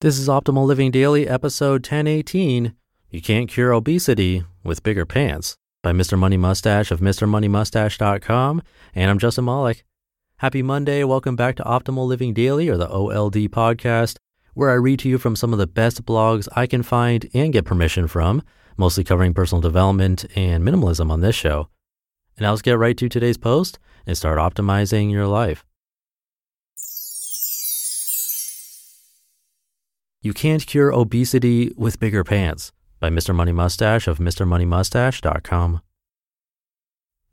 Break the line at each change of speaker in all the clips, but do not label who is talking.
This is Optimal Living Daily, episode 1018. You can't cure obesity with bigger pants by Mr. Money Mustache of MrMoneyMustache.com. And I'm Justin Malik. Happy Monday. Welcome back to Optimal Living Daily or the OLD podcast, where I read to you from some of the best blogs I can find and get permission from, mostly covering personal development and minimalism on this show. And now let's get right to today's post and start optimizing your life. You Can't Cure Obesity with Bigger Pants by Mr. Money Mustache of MrMoneyMustache.com.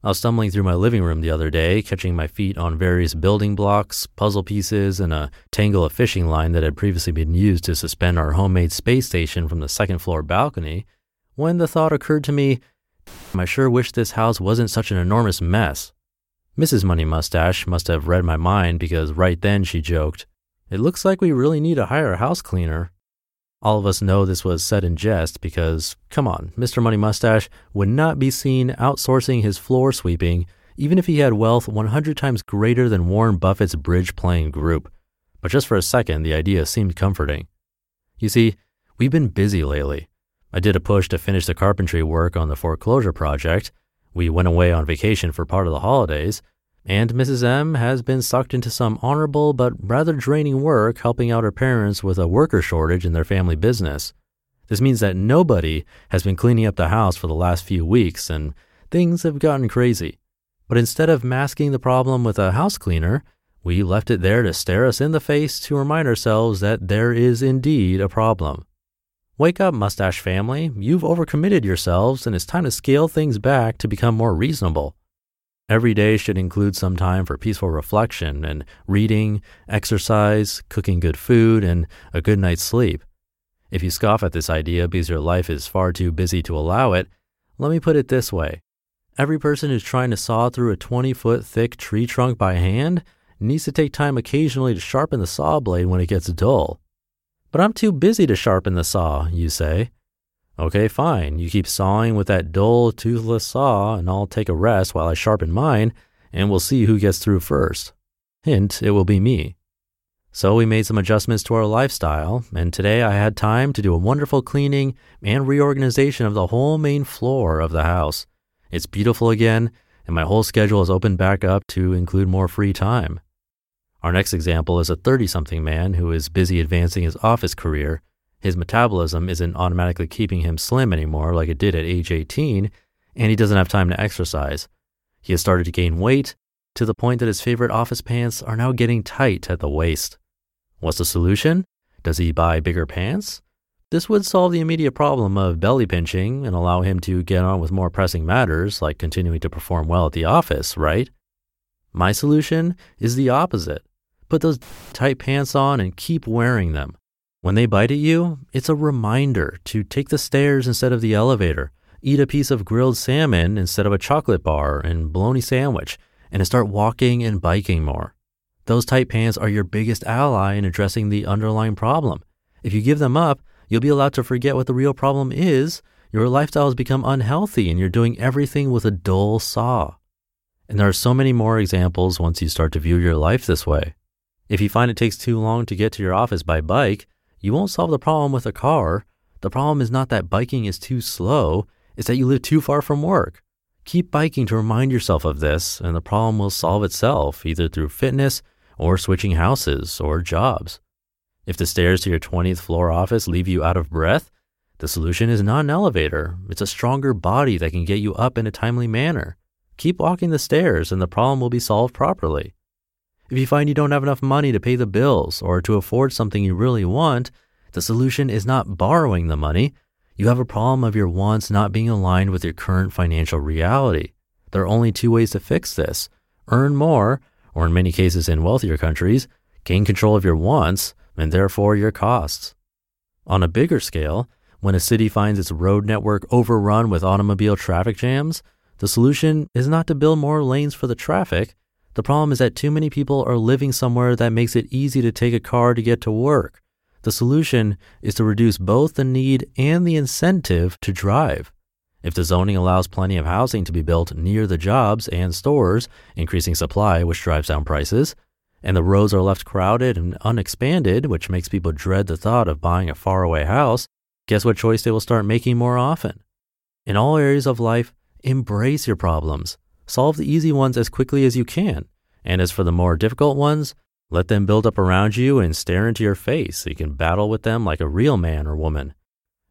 I was stumbling through my living room the other day, catching my feet on various building blocks, puzzle pieces, and a tangle of fishing line that had previously been used to suspend our homemade space station from the second floor balcony, when the thought occurred to me I sure wish this house wasn't such an enormous mess. Mrs. Money Mustache must have read my mind because right then she joked, it looks like we really need to hire a house cleaner. All of us know this was said in jest because, come on, Mr. Money Mustache would not be seen outsourcing his floor sweeping even if he had wealth 100 times greater than Warren Buffett's bridge playing group. But just for a second, the idea seemed comforting. You see, we've been busy lately. I did a push to finish the carpentry work on the foreclosure project. We went away on vacation for part of the holidays, and Mrs. M has been sucked into some honorable but rather draining work helping out her parents with a worker shortage in their family business. This means that nobody has been cleaning up the house for the last few weeks and things have gotten crazy. But instead of masking the problem with a house cleaner, we left it there to stare us in the face to remind ourselves that there is indeed a problem. Wake up, mustache family. You've overcommitted yourselves and it's time to scale things back to become more reasonable. Every day should include some time for peaceful reflection and reading, exercise, cooking good food, and a good night's sleep. If you scoff at this idea because your life is far too busy to allow it, let me put it this way. Every person who's trying to saw through a 20 foot thick tree trunk by hand needs to take time occasionally to sharpen the saw blade when it gets dull. But I'm too busy to sharpen the saw, you say. Okay, fine. You keep sawing with that dull, toothless saw, and I'll take a rest while I sharpen mine, and we'll see who gets through first. Hint, it will be me. So we made some adjustments to our lifestyle, and today I had time to do a wonderful cleaning and reorganization of the whole main floor of the house. It's beautiful again, and my whole schedule is opened back up to include more free time. Our next example is a 30 something man who is busy advancing his office career his metabolism isn't automatically keeping him slim anymore like it did at age 18, and he doesn't have time to exercise. He has started to gain weight to the point that his favorite office pants are now getting tight at the waist. What's the solution? Does he buy bigger pants? This would solve the immediate problem of belly pinching and allow him to get on with more pressing matters like continuing to perform well at the office, right? My solution is the opposite. Put those tight pants on and keep wearing them. When they bite at you, it's a reminder to take the stairs instead of the elevator, eat a piece of grilled salmon instead of a chocolate bar and bologna sandwich, and to start walking and biking more. Those tight pants are your biggest ally in addressing the underlying problem. If you give them up, you'll be allowed to forget what the real problem is. Your lifestyle has become unhealthy and you're doing everything with a dull saw. And there are so many more examples once you start to view your life this way. If you find it takes too long to get to your office by bike, you won't solve the problem with a car. The problem is not that biking is too slow, it's that you live too far from work. Keep biking to remind yourself of this, and the problem will solve itself either through fitness or switching houses or jobs. If the stairs to your 20th floor office leave you out of breath, the solution is not an elevator. It's a stronger body that can get you up in a timely manner. Keep walking the stairs, and the problem will be solved properly. If you find you don't have enough money to pay the bills or to afford something you really want, the solution is not borrowing the money. You have a problem of your wants not being aligned with your current financial reality. There are only two ways to fix this earn more, or in many cases in wealthier countries, gain control of your wants and therefore your costs. On a bigger scale, when a city finds its road network overrun with automobile traffic jams, the solution is not to build more lanes for the traffic, the problem is that too many people are living somewhere that makes it easy to take a car to get to work. The solution is to reduce both the need and the incentive to drive. If the zoning allows plenty of housing to be built near the jobs and stores, increasing supply, which drives down prices, and the roads are left crowded and unexpanded, which makes people dread the thought of buying a faraway house, guess what choice they will start making more often? In all areas of life, embrace your problems. Solve the easy ones as quickly as you can. And as for the more difficult ones, let them build up around you and stare into your face so you can battle with them like a real man or woman.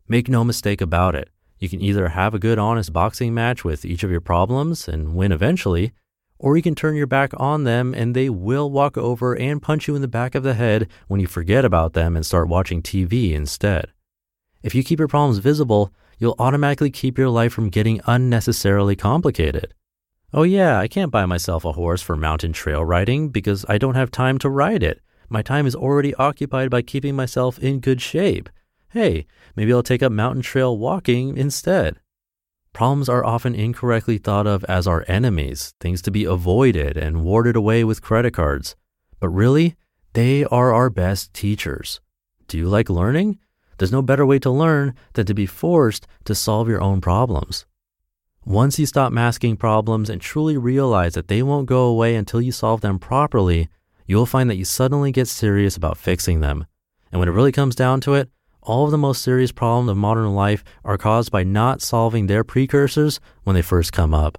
Make no mistake about it. You can either have a good, honest boxing match with each of your problems and win eventually, or you can turn your back on them and they will walk over and punch you in the back of the head when you forget about them and start watching TV instead. If you keep your problems visible, you'll automatically keep your life from getting unnecessarily complicated. Oh, yeah, I can't buy myself a horse for mountain trail riding because I don't have time to ride it. My time is already occupied by keeping myself in good shape. Hey, maybe I'll take up mountain trail walking instead. Problems are often incorrectly thought of as our enemies, things to be avoided and warded away with credit cards. But really, they are our best teachers. Do you like learning? There's no better way to learn than to be forced to solve your own problems. Once you stop masking problems and truly realize that they won't go away until you solve them properly, you'll find that you suddenly get serious about fixing them. And when it really comes down to it, all of the most serious problems of modern life are caused by not solving their precursors when they first come up.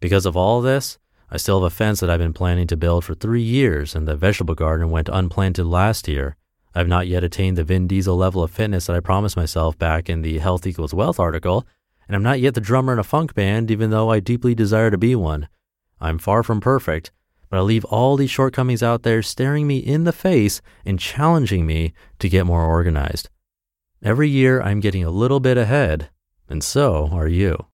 Because of all this, I still have a fence that I've been planning to build for three years, and the vegetable garden went unplanted last year. I've not yet attained the Vin Diesel level of fitness that I promised myself back in the Health Equals Wealth article, and I'm not yet the drummer in a funk band, even though I deeply desire to be one. I'm far from perfect, but I leave all these shortcomings out there staring me in the face and challenging me to get more organized. Every year, I'm getting a little bit ahead, and so are you.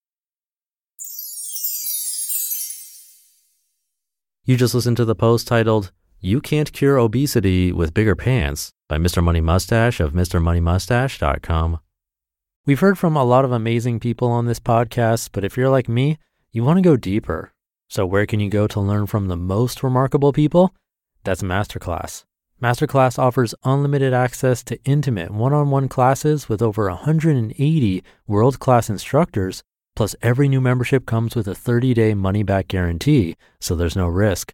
You just listened to the post titled, You Can't Cure Obesity with Bigger Pants by Mr. Money Mustache of MrMoneyMustache.com. We've heard from a lot of amazing people on this podcast, but if you're like me, you want to go deeper. So, where can you go to learn from the most remarkable people? That's Masterclass. Masterclass offers unlimited access to intimate one on one classes with over 180 world class instructors. Plus, every new membership comes with a 30 day money back guarantee, so there's no risk.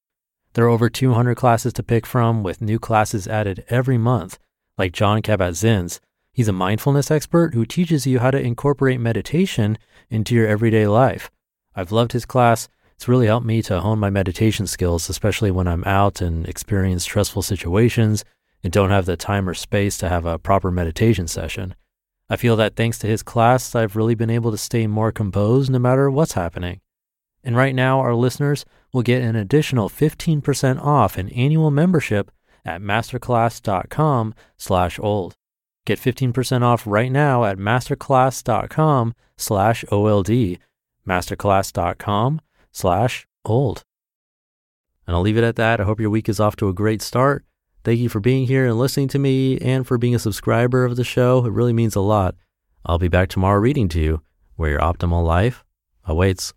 There are over 200 classes to pick from, with new classes added every month, like Jon Kabat-Zinn's. He's a mindfulness expert who teaches you how to incorporate meditation into your everyday life. I've loved his class it's really helped me to hone my meditation skills, especially when I'm out and experience stressful situations and don't have the time or space to have a proper meditation session. I feel that thanks to his class, I've really been able to stay more composed no matter what's happening. And right now, our listeners will get an additional 15% off an annual membership at masterclass.com slash old. Get 15% off right now at masterclass.com slash OLD, masterclass.com slash old. And I'll leave it at that. I hope your week is off to a great start. Thank you for being here and listening to me and for being a subscriber of the show. It really means a lot. I'll be back tomorrow reading to you where your optimal life awaits.